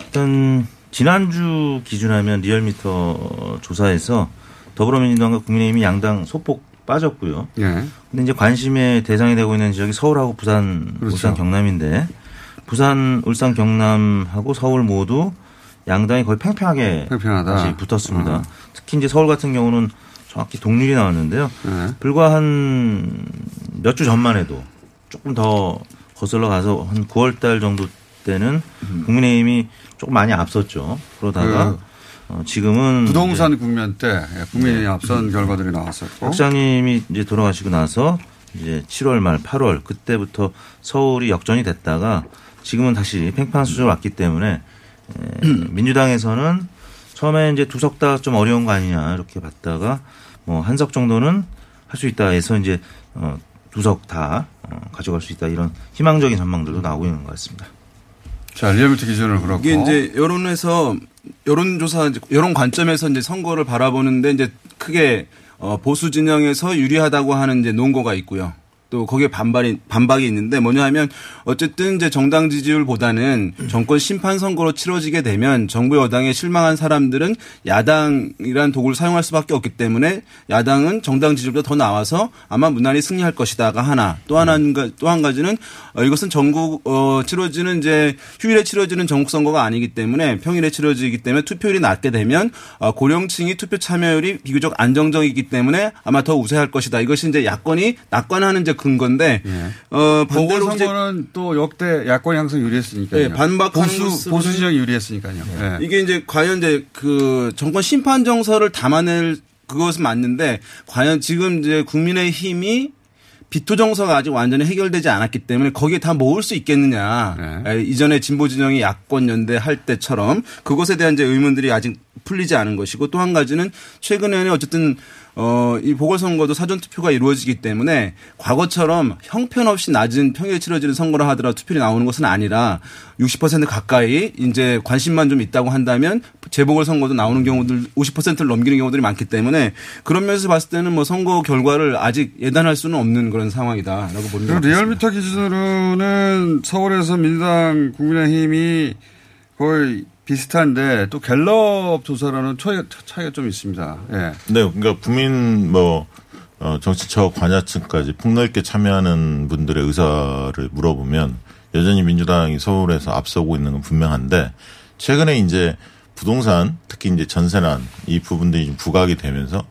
일단 지난주 기준하면 리얼미터 조사에서 더불어민주당과 국민의힘이 양당 소폭 빠졌고요. 예. 근데 이제 관심의 대상이 되고 있는 지역이 서울하고 부산, 그렇죠. 울산, 경남인데 부산, 울산, 경남하고 서울 모두 양당이 거의 팽팽하게 팽팽하다. 다시 붙었습니다. 어. 특히 이제 서울 같은 경우는 정확히 동률이 나왔는데요. 네. 불과 한 몇 주 전만 해도 조금 더 거슬러 가서 한 9월 달 정도 때는 음. 국민의힘이 조금 많이 앞섰죠. 그러다가 그 어, 지금은 부동산 국면 때 예, 국민이 네. 앞선 결과들이 나왔었고 박장님이 이제 돌아가시고 나서 이제 7월 말 8월 그때부터 서울이 역전이 됐다가 지금은 다시 팽팽한 수준으로 왔기 때문에 에, <clears throat> 민주당에서는 처음에 이제 두석 다 좀 어려운 거 아니냐 이렇게 봤다가 뭐 한석 정도는 할 수 있다 해서 이제 어, 두석 다 가져갈 수 있다 이런 희망적인 전망들도 나오고 있는 것 같습니다. 자 리얼미터 기준으로 그렇고 이게 이제 여론에서 여론조사 여론 관점에서 이제 선거를 바라보는데 이제 크게 어 보수 진영에서 유리하다고 하는 이제 논거가 있고요. 또 거기에 반발이 반박이 있는데 뭐냐 하면 어쨌든 이제 정당 지지율보다는 정권 심판 선거로 치러지게 되면 정부 여당에 실망한 사람들은 야당이란 도구를 사용할 수밖에 없기 때문에 야당은 정당 지지율보다 더 나와서 아마 무난히 승리할 것이다가 하나 또 하나 또한 가지는 어, 이것은 전국 어 치러지는 이제 휴일에 치러지는 전국 선거가 아니기 때문에 평일에 치러지기 때문에 투표율이 낮게 되면 어 고령층이 투표 참여율이 비교적 안정적이기 때문에 아마 더 우세할 것이다. 이것이 이제 야권이 낙관하는 이제 근건데 어 반대로 보궐선거는 또 역대 야권이 항상 유리했으니까요. 네, 반박하는 보수 보수 진영이 유리했으니까요. 예. 이게 이제 과연 이제 그 정권 심판 정서를 담아낼 그것은 맞는데 과연 지금 이제 국민의 힘이 비토 정서가 아직 완전히 해결되지 않았기 때문에 거기에 다 모을 수 있겠느냐. 에, 이전에 진보 진영이 야권 연대 할 때처럼 그것에 대한 이제 의문들이 아직 풀리지 않은 것이고 또 한 가지는 최근에는 어쨌든 어, 이 보궐선거도 사전투표가 이루어지기 때문에 과거처럼 형편없이 낮은 평일에 치러지는 선거라 하더라도 투표율이 나오는 것은 아니라 60% 가까이 이제 관심만 좀 있다고 한다면 재보궐선거도 나오는 경우들 50%를 넘기는 경우들이 많기 때문에 그런 면에서 봤을 때는 뭐 선거 결과를 아직 예단할 수는 없는 그런 상황이다라고 보는 것 그리고 같습니다. 리얼미터 기준으로는 서울에서 민주당 국민의힘이 거의 비슷한데 또 갤럽 조사로는 차이가, 좀 있습니다. 예. 네, 그러니까 국민 뭐 어, 정치처 관여층까지 폭넓게 참여하는 분들의 의사를 물어보면 여전히 민주당이 서울에서 앞서고 있는 건 분명한데 최근에 이제 부동산 특히 이제 전세난 이 부분들이 좀 부각이 되면서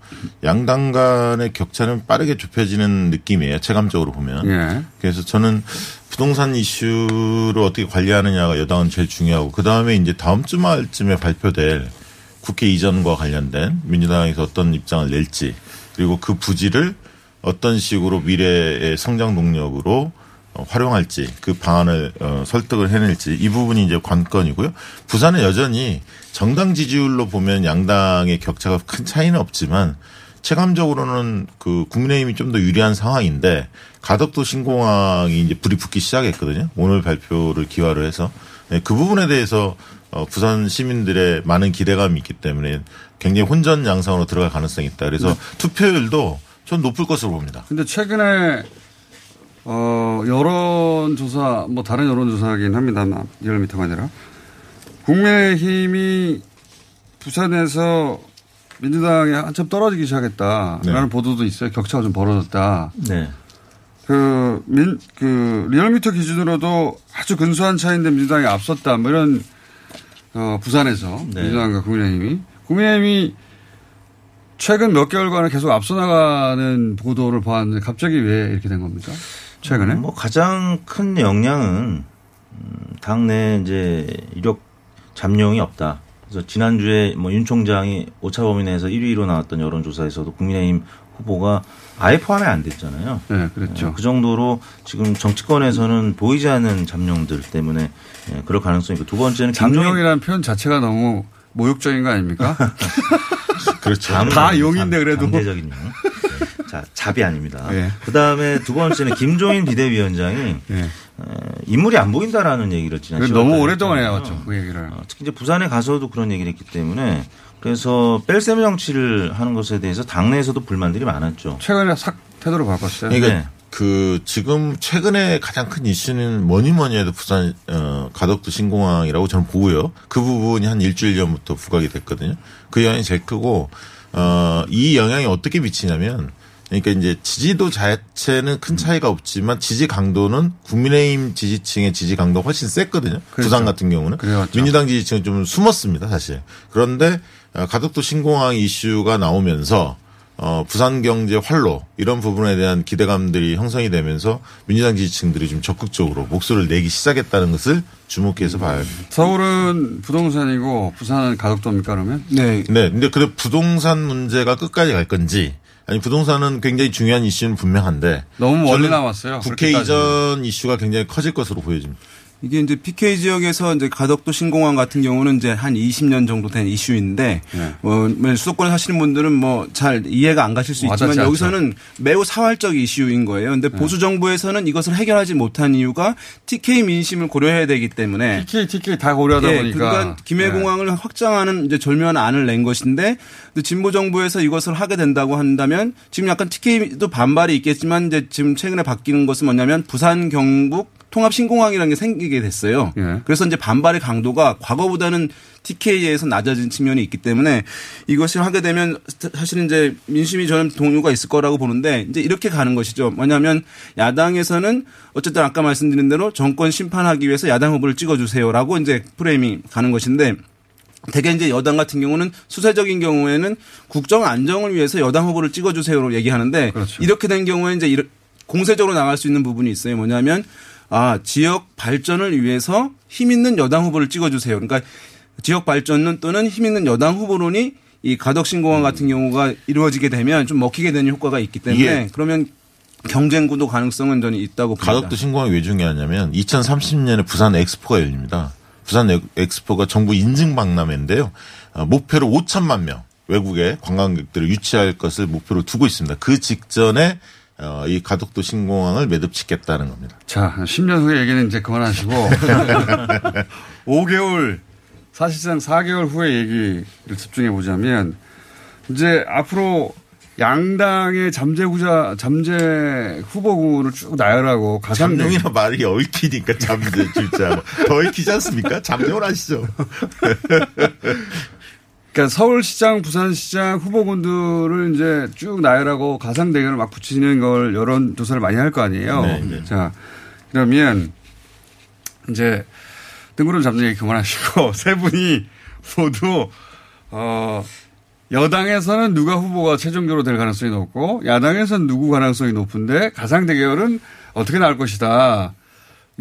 양당 간의 격차는 빠르게 좁혀지는 느낌이에요. 체감적으로 보면. 예. 그래서 저는 부동산 이슈를 어떻게 관리하느냐가 여당은 제일 중요하고 그 다음에 이제 다음 주말쯤에 발표될 국회 이전과 관련된 민주당에서 어떤 입장을 낼지 그리고 그 부지를 어떤 식으로 미래의 성장 동력으로 어, 활용할지 그 방안을 어, 설득을 해낼지 이 부분이 이제 관건이고요. 부산은 여전히 정당 지지율로 보면 양당의 격차가 큰 차이는 없지만 체감적으로는 그 국민의힘이 좀 더 유리한 상황인데 가덕도 신공항이 이제 불이 붙기 시작했거든요. 오늘 발표를 기화로 해서 네, 그 부분에 대해서 어, 부산 시민들의 많은 기대감이 있기 때문에 굉장히 혼전 양상으로 들어갈 가능성이 있다. 그래서 투표율도 전 높을 것으로 봅니다. 근데 최근에 어, 여론조사, 뭐 다른 여론조사긴 합니다만, 리얼미터가 아니라, 국민의힘이 부산에서 민주당에 한참 떨어지기 시작했다라는 네. 보도도 있어요. 격차가 좀 벌어졌다. 네. 그, 민, 그, 리얼미터 기준으로도 아주 근소한 차이인데 민주당이 앞섰다. 뭐 이런, 어, 부산에서 네. 민주당과 국민의힘이. 국민의힘이 최근 몇 개월간은 계속 앞서 나가는 보도를 봤는데 갑자기 왜 이렇게 된 겁니까? 최근에? 뭐 가장 큰 영향은 음, 당내 이제 이력 잠룡이 없다. 그래서 지난주에 뭐 윤 총장이 오차 범위 내에서 1위로 나왔던 여론조사에서도 국민의힘 후보가 아예 포함이 안 됐잖아요. 네, 그렇죠. 예, 그 정도로 지금 정치권에서는 보이지 않는 잠룡들 때문에 예, 그럴 가능성이 있고 두 번째는 잠룡이라는 표현 자체가 너무 모욕적인 거 아닙니까? <laughs> 그렇죠. 다 용인데 그래도. 강제적인 용. 네. 자, 잡이 아닙니다. 예. 그 다음에 두 번째는 김종인 <laughs> 비대위원장이 에, 인물이 안 보인다라는 얘기를 지난 그래, 10월 너무 오랫동안. 해왔죠, 그 얘기를. 어, 특히 이제 부산에 가서도 그런 얘기를 했기 때문에 그래서 뺄셈 정치를 하는 것에 대해서 당내에서도 불만들이 많았죠. 최근에 싹 태도를 바꿨어요. 네. 그러니까 그 지금 최근에 가장 큰 이슈는 뭐니 뭐니 해도 부산 어, 가덕도 신공항이라고 저는 보고요. 그 부분이 한 일주일 전부터 부각이 됐거든요. 그 영향이 제일 크고 어, 이 영향이 어떻게 미치냐면 그러니까 이제 지지도 자체는 큰 차이가 없지만 지지 강도는 국민의힘 지지층의 지지 강도가 훨씬 셌거든요. 부산 같은 경우는 민주당 지지층은 좀 숨었습니다, 사실. 그런데 어, 가덕도 신공항 이슈가 나오면서 어, 부산 경제 활로 이런 부분에 대한 기대감들이 형성이 되면서 민주당 지지층들이 좀 적극적으로 목소리를 내기 시작했다는 것을 주목해서 봐야 됩니다. 서울은 부동산이고 부산은 가덕도입니까 그러면? 네. 네. 근데 그 부동산 문제가 끝까지 갈 건지 아니 부동산은 굉장히 중요한 이슈는 분명한데 너무 멀리 나왔어요. 국회 이전 이슈가 굉장히 커질 것으로 보여집니다. 이게 이제 PK 지역에서 이제 가덕도 신공항 같은 경우는 이제 한 20년 정도 된 이슈인데 네. 어, 뭐 수도권에 사시는 분들은 뭐 잘 이해가 안 가실 수 있지만 와닿지 여기서는 매우 사활적 이슈인 거예요. 근데 네. 보수 정부에서는 이것을 해결하지 못한 이유가 TK 민심을 고려해야 되기 때문에 TK, TK 다 고려하다 예, 보니까. 그러니까 김해공항을 확장하는 이제 절묘한 안을 낸 것인데 진보 정부에서 이것을 하게 된다고 한다면 지금 약간 TK도 반발이 있겠지만 이제 지금 최근에 바뀌는 것은 뭐냐면 부산 경북 통합 신공항이라는 게 생기게 됐어요. 예. 그래서 이제 반발의 강도가 과거보다는 TK에서 낮아진 측면이 있기 때문에 이것을 하게 되면 사실은 이제 민심이 저는 동요가 있을 거라고 보는데 이제 이렇게 가는 것이죠. 뭐냐면 야당에서는 어쨌든 아까 말씀드린 대로 정권 심판하기 위해서 야당 후보를 찍어주세요라고 이제 프레임이 가는 것인데 대개 이제 여당 같은 경우는 수세적인 경우에는 국정 안정을 위해서 여당 후보를 찍어주세요로 얘기하는데 이렇게 된 경우에 이제 공세적으로 나갈 수 있는 부분이 있어요. 뭐냐면 아 지역 발전을 위해서 힘 있는 여당 후보를 찍어주세요. 그러니까 지역 발전 또는 힘 있는 여당 후보론이 이 가덕신공항 같은 경우가 이루어지게 되면 좀 먹히게 되는 효과가 있기 때문에 이게- 그러면 경쟁 구도 가능성은 저는 있다고 봅니다. 가덕도 신공항이 왜 중요하냐면 2030년에 부산 엑스포가 열립니다. 부산 엑- 엑스포가 정부 인증 박람회인데요. 어, 목표로 5천만 명 외국의 관광객들을 유치할 것을 목표로 두고 있습니다. 그 직전에 어, 이 가덕도 신공항을 매듭짓겠다는 겁니다. 자, 10년 후의 얘기는 이제 그만하시고 <laughs> 5개월 사실상 4개월 후의 얘기를 집중해 보자면 이제 앞으로 양당의 잠재구자 잠재 후보군을 쭉 나열하고 가상 잠룡이나 말이 얽히니까 잠재 진짜 더 얽히지 않습니까? 잠룡을 하시죠. <laughs> 그러니까 서울시장, 부산시장 후보군들을 이제 쭉 나열하고 가상 대결을 막 붙이는 걸 여론 조사를 많이 할 거 아니에요. 네, 네. 자, 그러면 이제 등구름 잡는 얘기 그만하시고 <laughs> 세 분이 모두 어 여당에서는 누가 후보가 최종적으로 될 가능성이 높고 야당에서는 누구 가능성이 높은데 가상 대결은 어떻게 나올 것이다.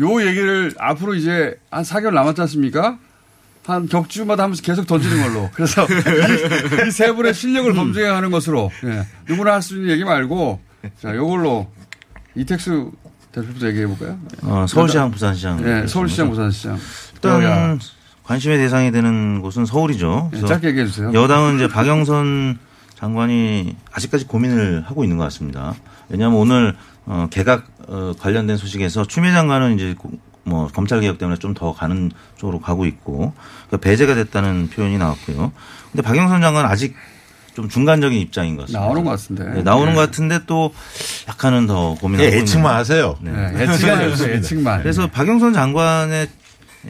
요 얘기를 앞으로 이제 한 4개월 남았지 않습니까? 한 격주마다 하면서 계속 던지는 걸로. 그래서 이 세 분의 실력을 검증하는 것으로 예. 누구나 할 수 있는 얘기 말고 자 요걸로 이택수 대표부터 얘기해 볼까요? 어, 서울시장, 부산시장. 네, 서울시장, 부산시장. 일단 여야. 관심의 대상이 되는 곳은 서울이죠. 네, 짧게 얘기해 주세요. 여당은 이제 박영선 장관이 아직까지 고민을 하고 있는 것 같습니다. 왜냐하면 오늘 어, 개각 어, 관련된 소식에서 추미애 장관은 이제 고- 뭐 검찰 개혁 때문에 좀 더 가는 쪽으로 가고 있고 그러니까 배제가 됐다는 표현이 나왔고요. 근데 박영선 장관은 아직 좀 중간적인 입장인 것 같습니다. 나오는 것 같은데. 네, 나오는 네. 것 같은데 또 약간은 더 고민하고 예, 예측만 하세요. 네. 네, 예측만 해주세요, <laughs> 예측만. 그래서 박영선 장관의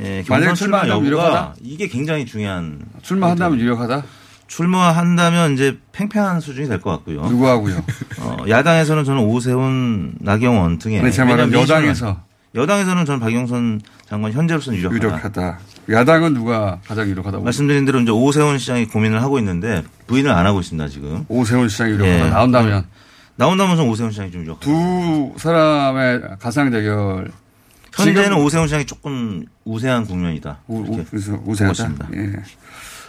예, 경선 출마 유력하다? 이게 굉장히 중요한 출마한다면 유력하다? 출마한다면 이제 팽팽한 수준이 될 것 같고요. 누구하고요? 어, 야당에서는 저는 오세훈, 나경원 등의 아니, 제 말은 왜냐면 여당에서. 여당에서는 저는 박영선 장관 현재로서는 유력하다. 유력하다. 야당은 누가 가장 유력하다고? 말씀드린 대로 이제 오세훈 시장이 고민을 하고 있는데 부인을 안 하고 있습니다 지금. 오세훈 시장이 유력하다. 예. 나온다면? 나온다면 오세훈 시장이 좀 유력하다. 두 사람의 가상 대결. 현재는 오세훈 시장이 조금 우세한 국면이다. 우, 우, 있습니다. 예.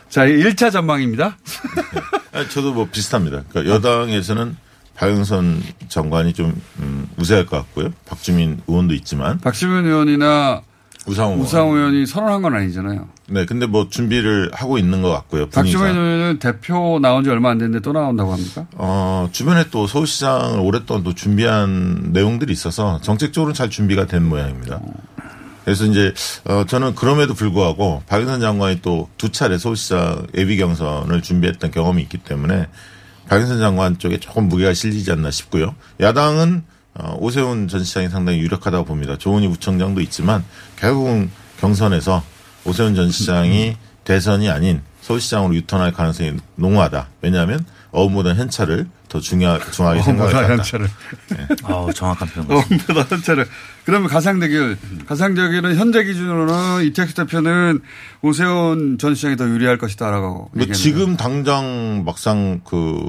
자, 1차 전망입니다. <laughs> 아, 저도 뭐 비슷합니다. 그러니까 여당에서는 박영선 장관이 좀 음, 우세할 것 같고요. 박주민 의원도 있지만 박시민 의원이나 우상호 의원. 우상호 의원이 선언한 건 아니잖아요. 네, 근데 뭐 준비를 하고 있는 것 같고요. 박주민 의원은 대표 나온 지 얼마 안 됐는데 또 나온다고 합니까? 어, 주변에 또 서울시장을 오랫동안 또 준비한 내용들이 있어서 정책적으로는 잘 준비가 된 모양입니다. 그래서 이제 어, 저는 그럼에도 불구하고 박영선 장관이 또 두 차례 서울시장 예비 경선을 준비했던 경험이 있기 때문에 박영선 장관 쪽에 조금 무게가 실리지 않나 싶고요. 야당은 어, 오세훈 전 시장이 상당히 유력하다고 봅니다. 조은희 부총장도 있지만 결국은 경선에서 오세훈 전 시장이 대선이 아닌 서울시장으로 유턴할 가능성이 농후하다. 왜냐하면 어음보다 현찰을 더 중요, 중요하게 어음보다 같다. 현찰을. <laughs> 아우 정확한 표현. 어음보다 현찰을. 그러면 가상 대결. 가상 대결은 현재 기준으로는 이택수 대표는 오세훈 전 시장이 더 유리할 것이다라고. 뭐 얘기했는데. 지금 당장 막상 그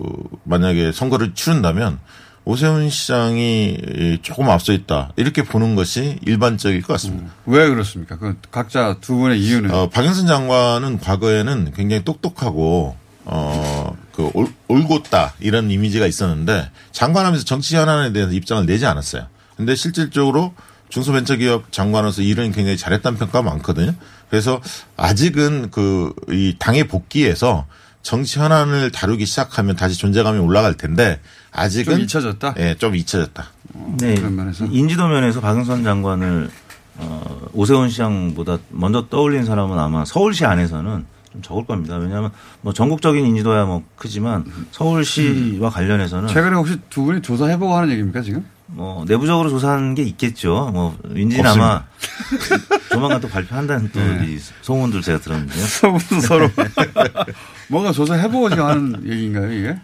만약에 선거를 치른다면 오세훈 시장이 조금 앞서 있다 이렇게 보는 것이 일반적일 것 같습니다. 왜 그렇습니까? 그 각자 두 분의 이유는. 어, 박영선 장관은 과거에는 굉장히 똑똑하고 어그 올곧다 이런 이미지가 있었는데 장관하면서 정치 현안에 대해서 입장을 내지 않았어요. 근데 실질적으로 중소벤처기업 장관으로서 일은 굉장히 잘했다는 평가가 많거든요. 그래서 아직은 그 이 당의 복귀에서 정치 현안을 다루기 시작하면 다시 존재감이 올라갈 텐데 아직은 좀 잊혀졌다? 예, 좀 잊혀졌다. 네. 인지도 면에서 박영선 장관을 어, 오세훈 시장보다 먼저 떠올린 사람은 아마 서울시 안에서는 좀 적을 겁니다. 왜냐하면 뭐 전국적인 인지도야 뭐 크지만 서울시와 관련해서는 최근에 혹시 두 분이 조사해보고 하는 얘기입니까, 지금? 뭐 내부적으로 조사한 게 있겠죠. 뭐 윈지는 아마 조만간 또 발표한다는 또 <laughs> 네. 이 소문들 제가 들었는데요. <laughs> 소문 서로 <laughs> 뭔가 조사해보고 지금 하는 얘기인가요, 이게?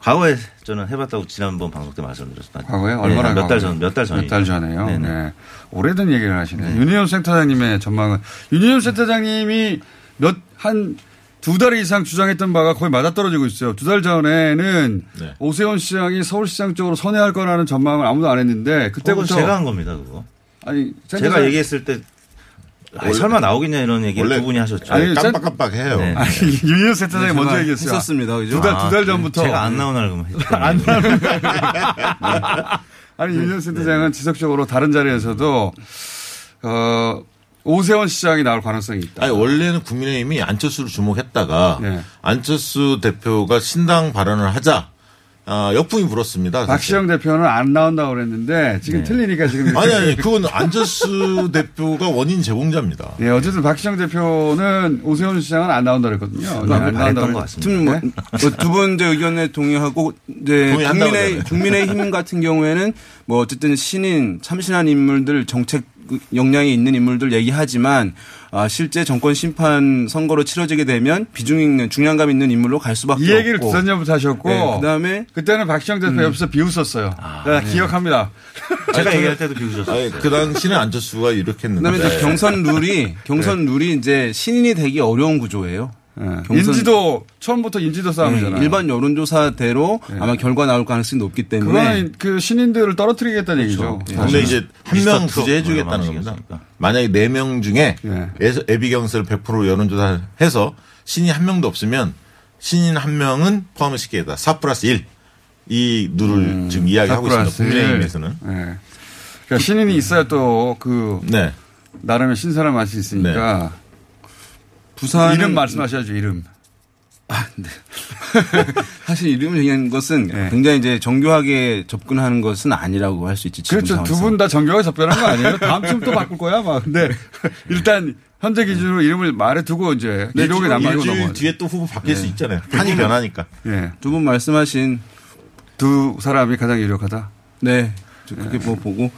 과거에 저는 해봤다고 지난번 방송 때 말씀드렸습니다. 과거에 얼마나 몇 달? 전, 몇 달 전. 몇 달 전에요. 네네. 네. 오래된 얘기를 하시네. 윤희원 센터장님의 전망은 윤희원 센터장님이 몇 한 두 달 이상 주장했던 바가 거의 맞아떨어지고 있어요. 두 달 전에는 네. 오세훈 시장이 서울시장 쪽으로 선회할 거라는 전망을 아무도 안 했는데 그때부터 제가 한 겁니다, 그거. 아니 제가 얘기했을 때 아니, 설마 나오겠냐 이런 얘기 를 원래 두 분이 하셨죠. 아니, 센- 깜빡깜빡해요. 네. 아니, 윤희원 센터장이 네, 먼저 얘기했어요. 했었습니다. 그죠? 두 달, 두달 아, 전부터. 제가 안 나오나 그러면 <laughs> 안 나오는 아니, <laughs> 윤현 센터장은 지속적으로 다른 자리에서도, 어, 오세훈 시장이 나올 가능성이 있다. 아니 원래는 국민의힘이 안철수를 주목했다가 네. 안철수 대표가 신당 발언을 하자 아, 역풍이 불었습니다. 박시영 대표는 안 나온다고 그랬는데 지금 네. 틀리니까 지금 아니 아니 <laughs> 그건 안철수 대표가 원인 제공자입니다. 네, 어쨌든 박시영 대표는 오세훈 시장은 안 나온다 그랬거든요. 네, 안 나온다고 그랬- 뭐, 두분 이제 의견에 동의하고 이제 국민의 그러잖아요. 국민의 힘 같은 경우에는 뭐 어쨌든 신인 참신한 인물들 정책 역량이 있는 인물들 얘기하지만 아, 실제 정권 심판 선거로 치러지게 되면 비중 있는 중량감 있는 인물로 갈 수밖에 이 얘기를 없고. 두산전부터 하셨고 네, 그다음에 그때는 박시영 대표 음. 옆에서 비웃었어요. 네, 기억합니다. 제가 얘기할 때도 비웃었어요. 그 당시는 안철수가 이렇게 했는데. 그다음에 이제 경선 룰이 경선 룰이 이제 신인이 되기 어려운 구조예요. 경선- 인지도 처음부터 인지도 싸움이잖아요. 네, 일반 여론조사대로 아마 결과 나올 가능성이 높기 때문에 그거는 그 신인들을 떨어뜨리겠다는 얘기죠. 네. 근데 이제 한 명 구제해 주겠다는 겁니다. 만약에 네 명 중에 애비경스를 100% 여론조사를 해서 신이 한 명도 없으면 신인 한 명은 포함을 시키겠다. 4 플러스 1. 이 룰을 지금 이야기하고 있습니다. 국민의힘에서는. 네. 그러니까 신인이 있어야 또그 네. 나름의 신선한 맛이 있으니까 부산은 이름 말씀하셔야죠 이름. <laughs> 사실 이름을 정한 것은 네. 굉장히 이제 정교하게 접근하는 것은 아니라고 할 수 있지. 그렇죠. 두. 분 다 정교하게 접변한 거 아니에요? 다음 주면 또 바꿀 거야, 막. 근데 <laughs> 일단 현재 기준으로 이름을 말해두고 이제 네, 기록에 일주일 넘어가죠. 뒤에 또 후보 바뀔 수 네. 있잖아요. 판이 변하니까. 예. 두 분 말씀하신 두 사람이 가장 유력하다. 네. 저 그렇게 뭐 보고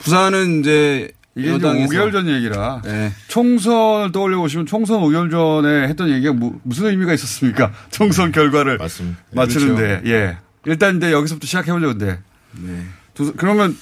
부산은 이제 이게 여당에서 5개월 전 얘기라 네. 총선을 떠올려 보시면 총선 5개월 전에 했던 얘기가 무, 무슨 의미가 있었습니까? <laughs> 총선 결과를 맞추는데 그렇죠. 예 일단 이제 여기서부터 시작해 보죠. 근데 네. 두- 그러면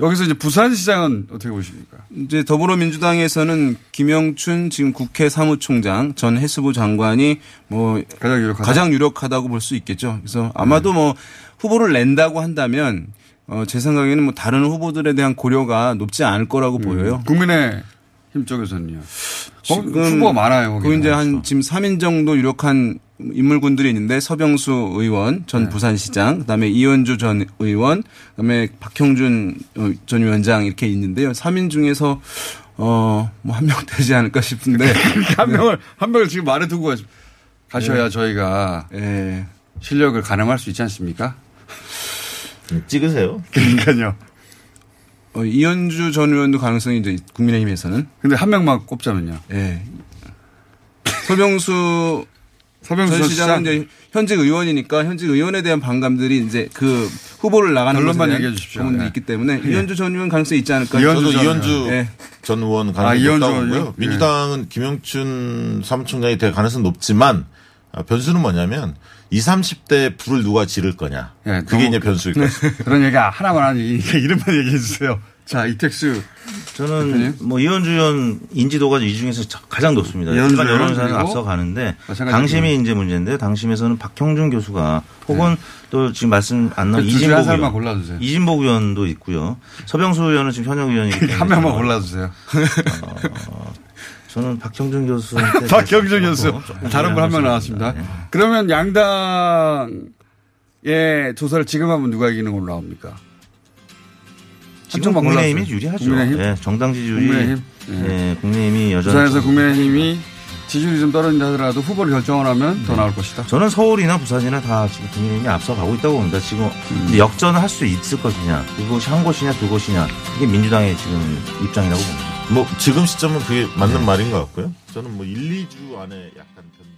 여기서 이제 부산시장은 어떻게 보십니까? 이제 더불어민주당에서는 김영춘 지금 국회 사무총장 전 해수부 장관이 뭐 가장 유력하다. 가장 유력하다고 볼 수 있겠죠. 그래서 아마도 뭐 후보를 낸다고 한다면 어, 제 생각에는 뭐 다른 후보들에 대한 고려가 높지 않을 거라고 보여요. 국민의 힘 쪽에서는요. 지금 후보가 많아요. 그 이제 한 지금 3인 정도 유력한 인물군들이 있는데 서병수 의원 네. 전 부산시장, 그다음에 이현주 전 의원, 그다음에 박형준 어, 전 위원장 이렇게 있는데요. 3인 중에서 어 뭐 한 명 <laughs> 되지 않을까 싶은데 <laughs> 한 명을 한 명을 지금 말해 두고 가셔야 네. 저희가 예. 실력을 가늠할 수 있지 않습니까? 찍으세요. 그러니까요. 어, 이현주 전 의원도 가능성이 이제 국민의힘에서는. 근데 한 명만 꼽자면요. 예. 서병수 서병수 전전 시장은 시장. 이제 현직 의원이니까 현직 의원에 대한 반감들이 이제 그 후보를 나가는 결론만 얘기해 주십시오. 부분도 네. 있기 때문에 예. 이현주 전 의원 가능성이 있지 않을까. 저도 저도 이현주 예. 전 의원 아, 가능성이 이현주 높다고 보고요. 민주당은 김영춘 사무총장이 될 가능성은 높지만 아, 변수는 뭐냐면 20, 30대 불을 누가 지를 거냐. 예, 그게 너무- 이제 변수일 것 같습니다. 그런 얘기 하나만 하니까 이름만 얘기해 주세요. 자, 이택수. 저는 뭐 이현주 의원 인지도가 이 중에서 가장 높습니다. 일반 의원 여론조사는 그리고 앞서 가는데 마찬가지로 당심이 이제 문제인데 당심에서는 박형준 교수가 혹은 또 지금 말씀 안 나온 네. 중에 이진복 의원, 골라주세요. 이진복 의원도 있고요. 서병수 의원은 지금 현역 의원이기 때문에 <laughs> 한 명만 골라주세요. <laughs> 어, 저는 박형준 교수한테 <laughs> 박경준 교수. 다른 분 한 명 나왔습니다. 것이 그러면 양당의 조사를 지금 하면 누가 이기는 걸로 나옵니까? 지금 국민의힘이. 유리하죠. 국민의힘? 예, 정당 지지율이 국민의힘? 예, 국민의힘이 여전히 부산에서 국민의힘이 지지율이 좀 떨어진다 하더라도 후보를 결정을 하면 더 나올 것이다. 저는 서울이나 부산이나 다 지금 국민의힘이 앞서가고 있다고 봅니다. 지금 음. 역전을 할 수 있을 것이냐, 그것이 한 곳이냐 두 곳이냐 이게 민주당의 지금 입장이라고 봅니다. 뭐 지금 시점은 그게 맞는 말인 것 같고요. 저는 뭐 1, 2주 안에 약간 변동.